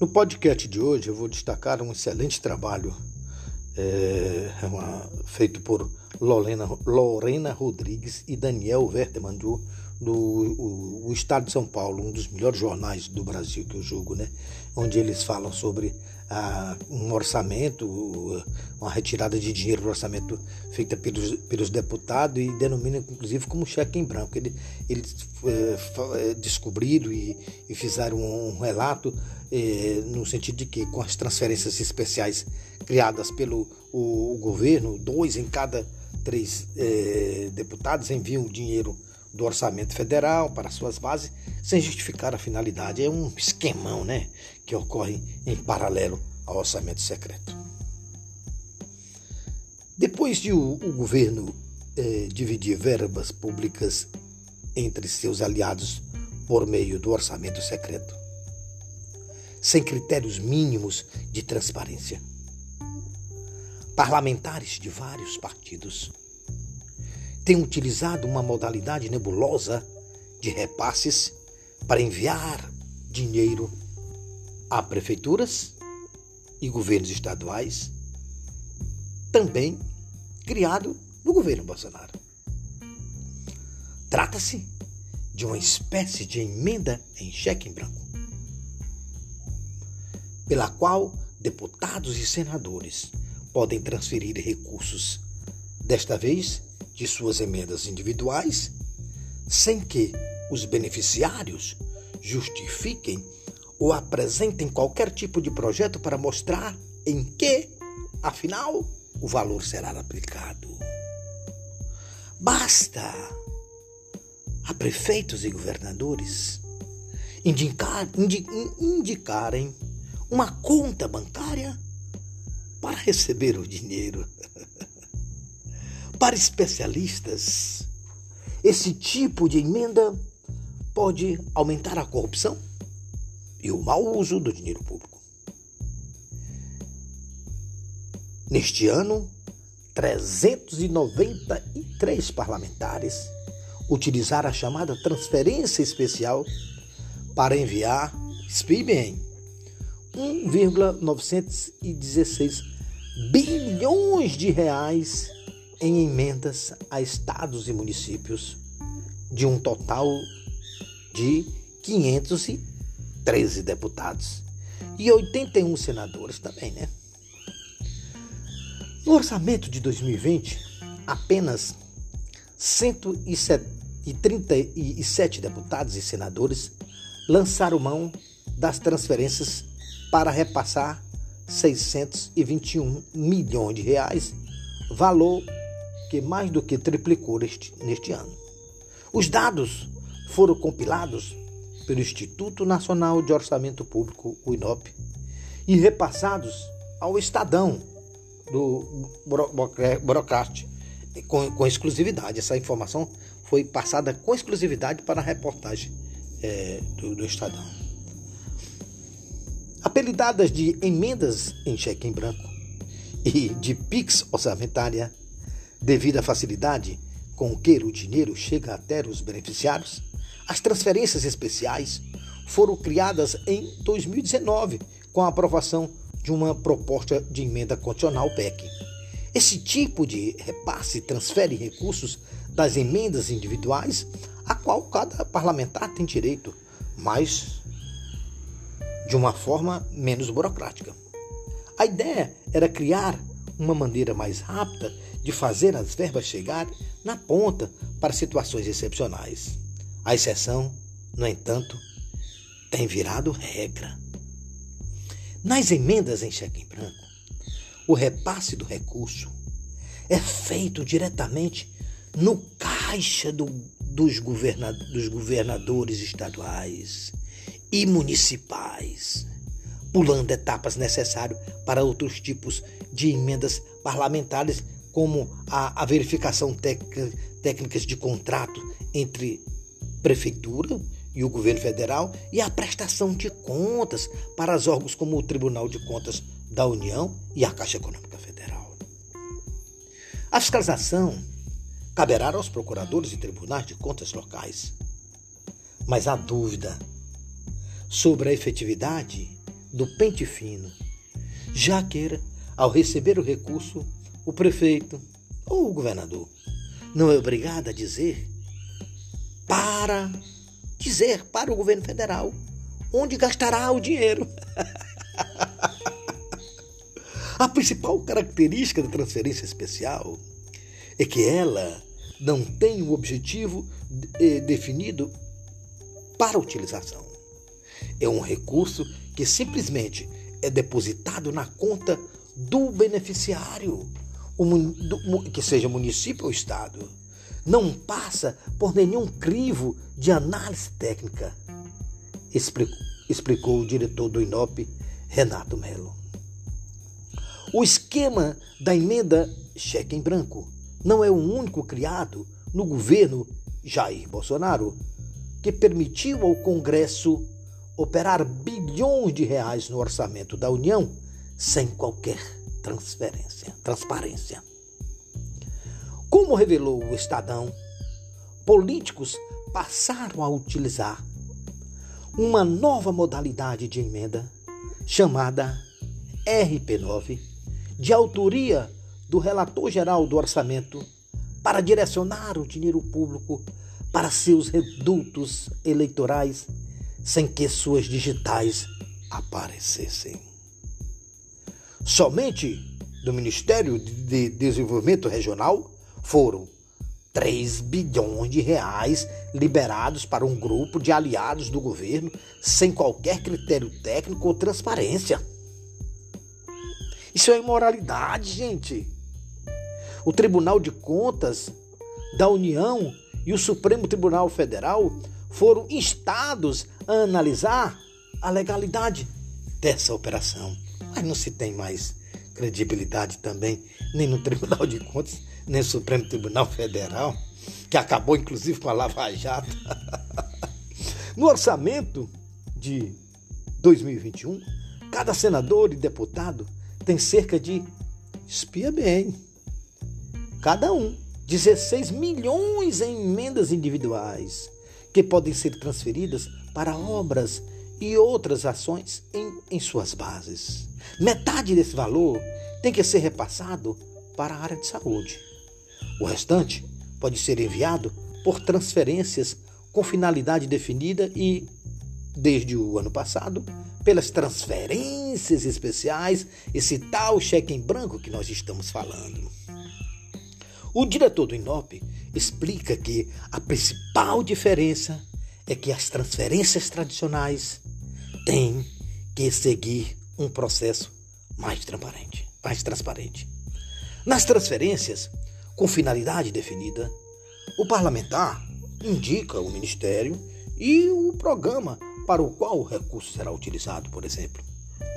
No podcast de hoje eu vou destacar um excelente trabalho é, uma, feito por Lorena, Lorena Rodrigues e Daniel Verteman do, do o, o, Estado de São Paulo, um dos melhores jornais do Brasil que eu julgo, né? onde eles falam sobre um orçamento, uma retirada de dinheiro do orçamento feita pelos, pelos deputados e denominam inclusive como cheque em branco. Ele, eles é, descobriram e, e, fizeram um relato é, no sentido de que com as transferências especiais criadas pelo o, o governo, dois em cada três deputados enviam dinheiro do orçamento federal para suas bases sem justificar a finalidade. É um esquemão né, que ocorre em paralelo ao orçamento secreto. Depois de o, o governo eh, dividir verbas públicas entre seus aliados por meio do orçamento secreto, sem critérios mínimos de transparência, parlamentares de vários partidos têm utilizado uma modalidade nebulosa de repasses para enviar dinheiro a prefeituras e governos estaduais, também criado no governo Bolsonaro. Trata-se de uma espécie de emenda em cheque em branco, pela qual deputados e senadores podem transferir recursos, desta vez de suas emendas individuais, sem que os beneficiários justifiquem ou apresentem qualquer tipo de projeto para mostrar em que, afinal, o valor será aplicado. Basta a prefeitos e governadores indicar, indi, indicarem uma conta bancária para receber o dinheiro. Para especialistas, esse tipo de emenda pode aumentar a corrupção e o mau uso do dinheiro público. Neste ano, 393 parlamentares utilizaram a chamada transferência especial para enviar, espie bem, 1,916 bilhões de reais em emendas a estados e municípios, de um total de 513 deputados e 81 senadores também, né? No orçamento de 2020, apenas 137 deputados e senadores lançaram mão das transferências para repassar 621 milhões de reais, valor que mais do que triplicou neste, neste ano. Os dados foram compilados pelo Instituto Nacional de Orçamento Público, o INOP, e repassados ao Estadão do Burocrate com, com exclusividade. Essa informação foi passada com exclusividade para a reportagem é, do, do Estadão. Apelidadas de emendas em cheque em branco e de PIX orçamentária, Devido à facilidade com que o dinheiro chega até os beneficiários, as transferências especiais foram criadas em 2019 com a aprovação de uma proposta de emenda constitucional PEC. Esse tipo de repasse transfere recursos das emendas individuais a qual cada parlamentar tem direito, mas de uma forma menos burocrática. A ideia era criar uma maneira mais rápida de fazer as verbas chegar na ponta para situações excepcionais. A exceção, no entanto, tem virado regra. Nas emendas em cheque em branco, o repasse do recurso é feito diretamente no caixa do, dos, governa, dos governadores estaduais e municipais pulando etapas necessárias para outros tipos de emendas parlamentares, como a, a verificação técnicas de contrato entre prefeitura e o governo federal e a prestação de contas para os órgãos como o Tribunal de Contas da União e a Caixa Econômica Federal. A fiscalização caberá aos procuradores e tribunais de contas locais. Mas há dúvida sobre a efetividade do pente fino, já que, ao receber o recurso, o prefeito ou o governador não é obrigado a dizer para dizer para o governo federal onde gastará o dinheiro. a principal característica da transferência especial é que ela não tem um objetivo eh, definido para utilização. É um recurso que simplesmente é depositado na conta do beneficiário, que seja município ou estado. Não passa por nenhum crivo de análise técnica, explicou, o diretor do INOP, Renato Melo. O esquema da emenda cheque em branco não é o único criado no governo Jair Bolsonaro que permitiu ao Congresso operar bilhões de reais no orçamento da União sem qualquer transferência, transparência. Como revelou o Estadão, políticos passaram a utilizar uma nova modalidade de emenda chamada RP9, de autoria do relator geral do orçamento, para direcionar o dinheiro público para seus redutos eleitorais sem que suas digitais aparecessem. Somente do Ministério de Desenvolvimento Regional foram 3 bilhões de reais liberados para um grupo de aliados do governo sem qualquer critério técnico ou transparência. Isso é imoralidade, gente. O Tribunal de Contas da União e o Supremo Tribunal Federal foram instados a analisar a legalidade dessa operação. Mas não se tem mais credibilidade também, nem no Tribunal de Contas, nem no Supremo Tribunal Federal, que acabou inclusive com a Lava Jato. no orçamento de 2021, cada senador e deputado tem cerca de, espia bem, cada um, 16 milhões em emendas individuais que podem ser transferidas para obras e outras ações em, em suas bases. Metade desse valor tem que ser repassado para a área de saúde. O restante pode ser enviado por transferências com finalidade definida e, desde o ano passado, pelas transferências especiais, esse tal cheque em branco que nós estamos falando. O diretor do INOP explica que a principal diferença é que as transferências tradicionais têm que seguir um processo mais transparente, mais transparente. Nas transferências, com finalidade definida, o parlamentar indica o ministério e o programa para o qual o recurso será utilizado, por exemplo.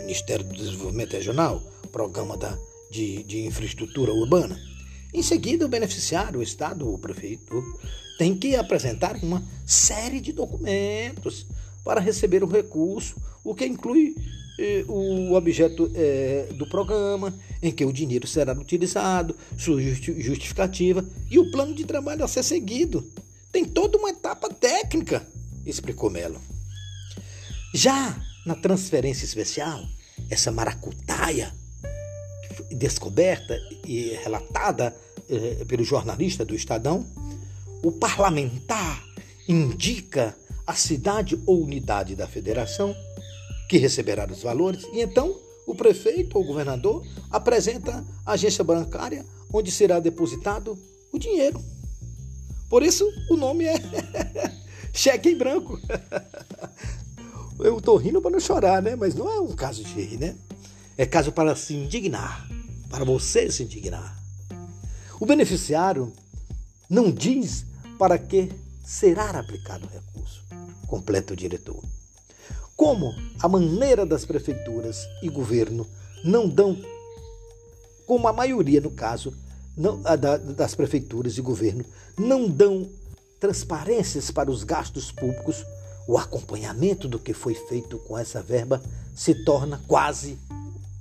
Ministério do Desenvolvimento Regional, Programa da, de, de Infraestrutura Urbana. Em seguida, o beneficiário, o Estado ou o prefeito, tem que apresentar uma série de documentos para receber o recurso, o que inclui eh, o objeto eh, do programa, em que o dinheiro será utilizado, sua justificativa e o plano de trabalho a ser seguido. Tem toda uma etapa técnica, explicou Melo. Já na transferência especial, essa maracutaia descoberta e relatada eh, pelo jornalista do Estadão, o parlamentar indica a cidade ou unidade da federação que receberá os valores e então o prefeito ou governador apresenta a agência bancária onde será depositado o dinheiro. Por isso o nome é cheque em branco. Eu estou rindo para não chorar, né? Mas não é um caso de rir, né? É caso para se indignar, para você se indignar. O beneficiário não diz para que será aplicado o recurso, completa o diretor. Como a maneira das prefeituras e governo não dão, como a maioria no caso não, das prefeituras e governo não dão transparências para os gastos públicos, o acompanhamento do que foi feito com essa verba se torna quase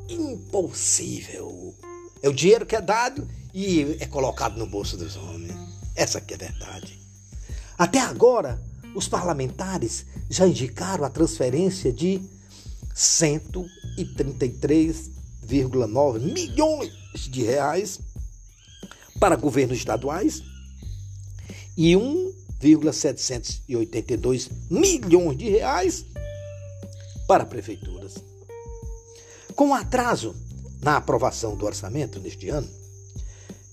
impossível. É o dinheiro que é dado e é colocado no bolso dos homens. Essa que é a verdade. Até agora, os parlamentares já indicaram a transferência de 133,9 milhões de reais para governos estaduais e 1,782 milhões de reais para prefeituras. Com atraso na aprovação do orçamento neste ano,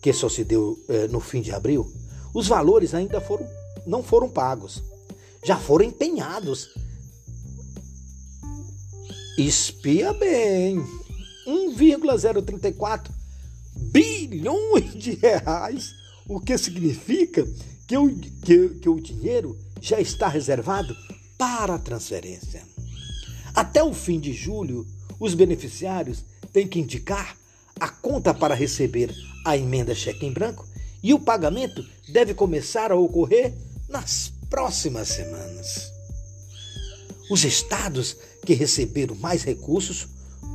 que só se deu eh, no fim de abril, os valores ainda foram, não foram pagos, já foram empenhados. Espia bem, 1,034 bilhões de reais, o que significa que o, que, que o dinheiro já está reservado para a transferência. Até o fim de julho, os beneficiários têm que indicar a conta para receber a emenda cheque em branco e o pagamento deve começar a ocorrer nas próximas semanas. Os estados que receberam mais recursos,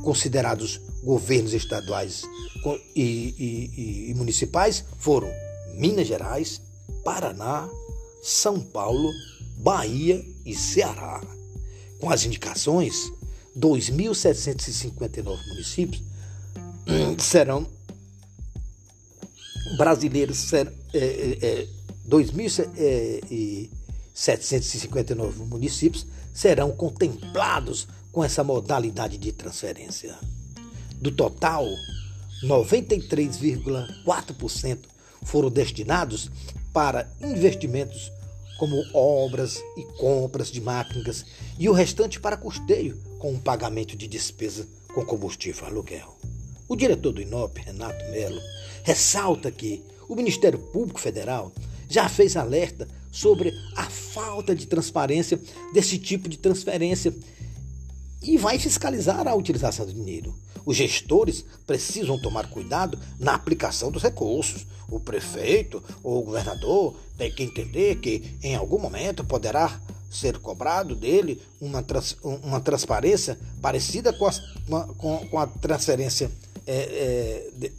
considerados governos estaduais e, e, e municipais, foram Minas Gerais, Paraná, São Paulo, Bahia e Ceará. Com as indicações, 2.759 municípios hum, serão brasileiros ser, é, é, 2.759 municípios serão contemplados com essa modalidade de transferência. Do total, 93,4% foram destinados para investimentos como obras e compras de máquinas e o restante para custeio com o pagamento de despesa com combustível aluguel. O diretor do INOP, Renato Melo, ressalta que o Ministério Público Federal já fez alerta sobre a falta de transparência desse tipo de transferência e vai fiscalizar a utilização do dinheiro. Os gestores precisam tomar cuidado na aplicação dos recursos. O prefeito ou o governador tem que entender que em algum momento poderá ser cobrado dele uma, trans, uma transparência parecida com a, com, a transferência é, é, de,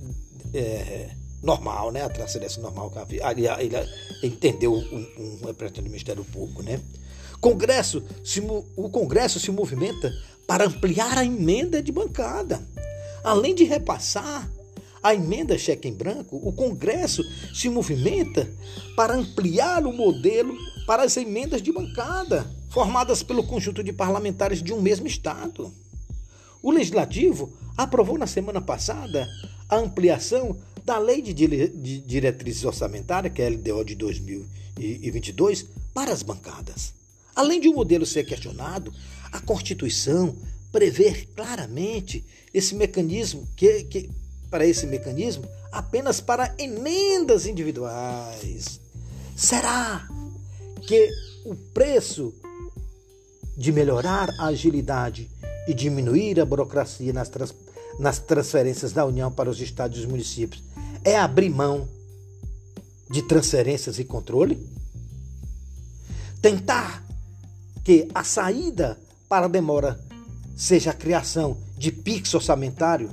é, normal, né? A transferência normal que ele, ele entendeu um, um representante do Ministério Público, né? Congresso se, o Congresso se movimenta para ampliar a emenda de bancada. Além de repassar a emenda cheque em branco, o Congresso se movimenta para ampliar o modelo para as emendas de bancada, formadas pelo conjunto de parlamentares de um mesmo Estado. O Legislativo aprovou na semana passada a ampliação da Lei de Diretrizes Orçamentárias, que é a LDO de 2022, para as bancadas. Além de o um modelo ser questionado, a Constituição prevê claramente esse mecanismo que, que para esse mecanismo apenas para emendas individuais. Será que o preço de melhorar a agilidade e diminuir a burocracia nas, trans, nas transferências da União para os estados e os municípios é abrir mão de transferências e controle? Tentar que a saída para a demora seja a criação de PIX orçamentário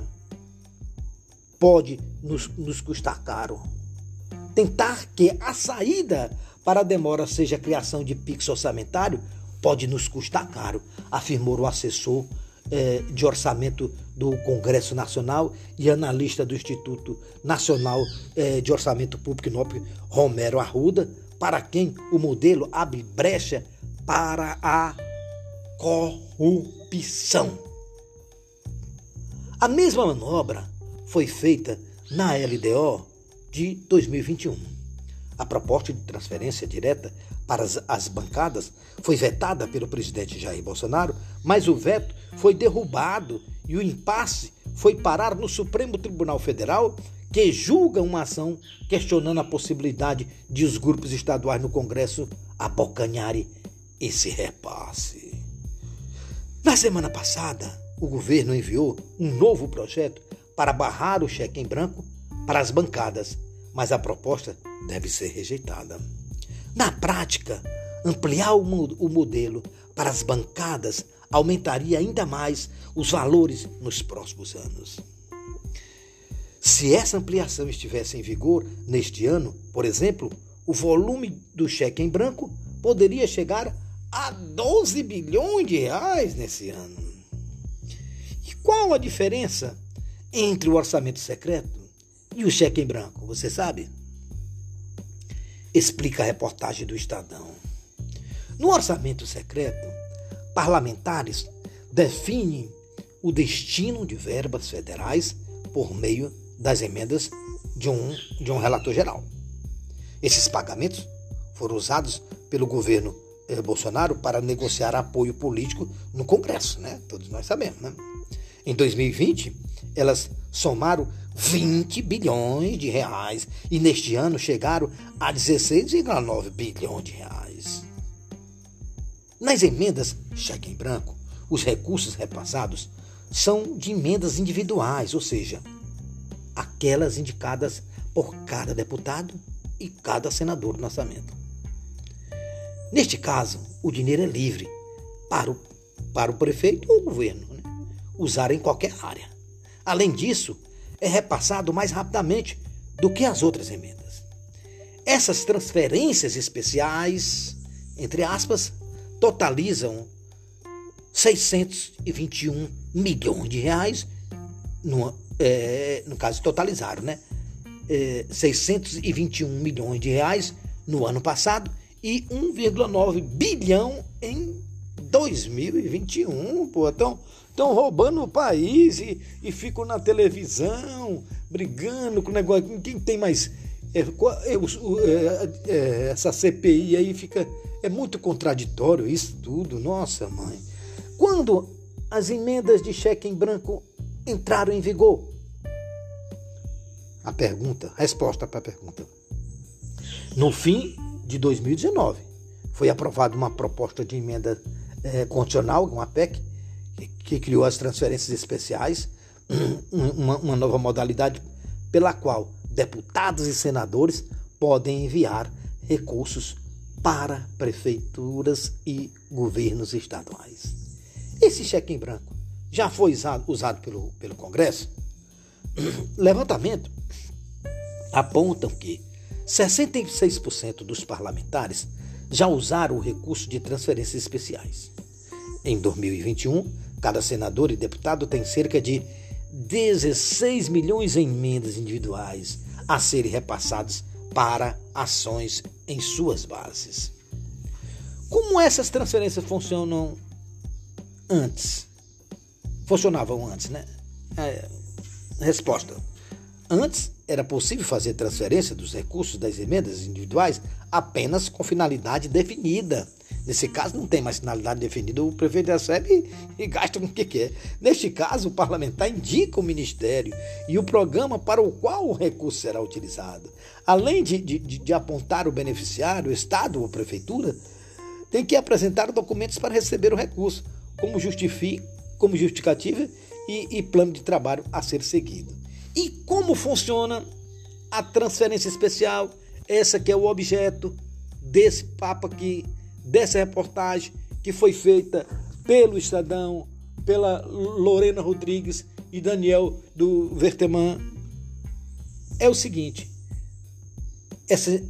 pode nos, nos custar caro. Tentar que a saída para a demora seja a criação de PIX orçamentário pode nos custar caro, afirmou o assessor eh, de orçamento do Congresso Nacional e analista do Instituto Nacional eh, de Orçamento Público Romero Arruda, para quem o modelo abre brecha para a corrupção. A mesma manobra foi feita na LDO de 2021. A proposta de transferência direta para as, as, bancadas foi vetada pelo presidente Jair Bolsonaro, mas o veto foi derrubado e o impasse foi parar no Supremo Tribunal Federal, que julga uma ação questionando a possibilidade de os grupos estaduais no Congresso abocanharem esse repasse. Na semana passada, o governo enviou um novo projeto para barrar o cheque em branco para as bancadas, mas a proposta deve ser rejeitada. Na prática, ampliar o modelo para as bancadas aumentaria ainda mais os valores nos próximos anos. Se essa ampliação estivesse em vigor neste ano, por exemplo, o volume do cheque em branco poderia chegar a 12 bilhões de reais nesse ano. qual a diferença entre o orçamento secreto e o cheque em branco? Você sabe? Explica a reportagem do Estadão. No orçamento secreto, parlamentares definem o destino de verbas federais por meio das emendas de um, de um relator geral. Esses pagamentos foram usados pelo governo eh, Bolsonaro para negociar apoio político no Congresso, né? Todos nós sabemos, né? Em 2020, elas somaram 20 bilhões de reais e neste ano chegaram a 16,9 bilhões de reais. Nas emendas cheque em branco, os recursos repassados são de emendas individuais, ou seja, aquelas indicadas por cada deputado e cada senador no orçamento. Neste caso, o dinheiro é livre para o, para o prefeito ou o governo né? usar em qualquer área. Além disso, é repassado mais rapidamente do que as outras emendas. Essas transferências especiais, entre aspas, totalizam 621 milhões de reais, no, é, no caso totalizaram, né? É, 621 milhões de reais no ano passado e 1,9 bilhão em 2021, pô. Estão roubando o país e, e ficam na televisão brigando com o negócio. Quem tem mais. É, é, é, essa CPI aí fica. É muito contraditório isso tudo. Nossa, mãe. Quando as emendas de cheque em branco entraram em vigor? A pergunta, a resposta para a pergunta. No fim de 2019, foi aprovada uma proposta de emenda é, condicional, uma PEC, que, que, criou as transferências especiais, uma, uma nova modalidade pela qual deputados e senadores podem enviar recursos para prefeituras e governos estaduais. Esse cheque em branco já foi usado, usado pelo, pelo Congresso? Levantamento apontam que 66% dos parlamentares já usaram o recurso de transferências especiais. Em 2021, cada senador e deputado tem cerca de 16 milhões em emendas individuais a serem repassadas para ações em suas bases. Como essas transferências funcionam antes? Funcionavam antes, né? É, resposta: Antes, era possível fazer transferência dos recursos das emendas individuais apenas com finalidade definida. Nesse caso, não tem mais finalidade definida, o prefeito recebe e, gasta com o que quer. Neste caso, o parlamentar indica o ministério e o programa para o qual o recurso será utilizado. Além de, de, de apontar o beneficiário, o Estado ou a prefeitura, tem que apresentar documentos para receber o recurso, como, como justificativa e, e plano de trabalho a ser seguido. E como funciona a transferência especial? Essa que é o objeto desse papo aqui, dessa reportagem que foi feita pelo Estadão, pela Lorena Rodrigues e Daniel do Verteman. É o seguinte, essa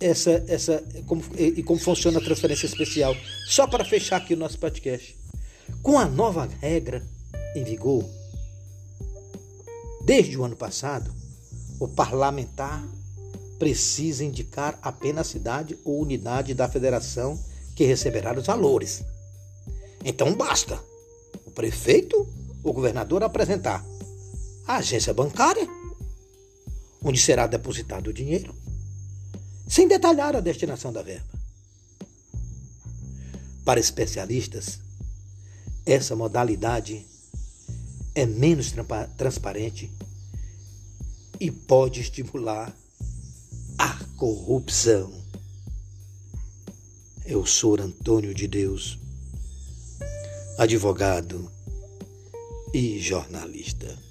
essa essa como, e como funciona a transferência especial, só para fechar aqui o nosso podcast. Com a nova regra em vigor, Desde o ano passado, o parlamentar precisa indicar apenas a cidade ou unidade da federação que receberá os valores. Então basta o prefeito ou governador apresentar a agência bancária, onde será depositado o dinheiro, sem detalhar a destinação da verba. Para especialistas, essa modalidade é menos transparente e pode estimular a corrupção. Eu sou Antônio de Deus, advogado e jornalista.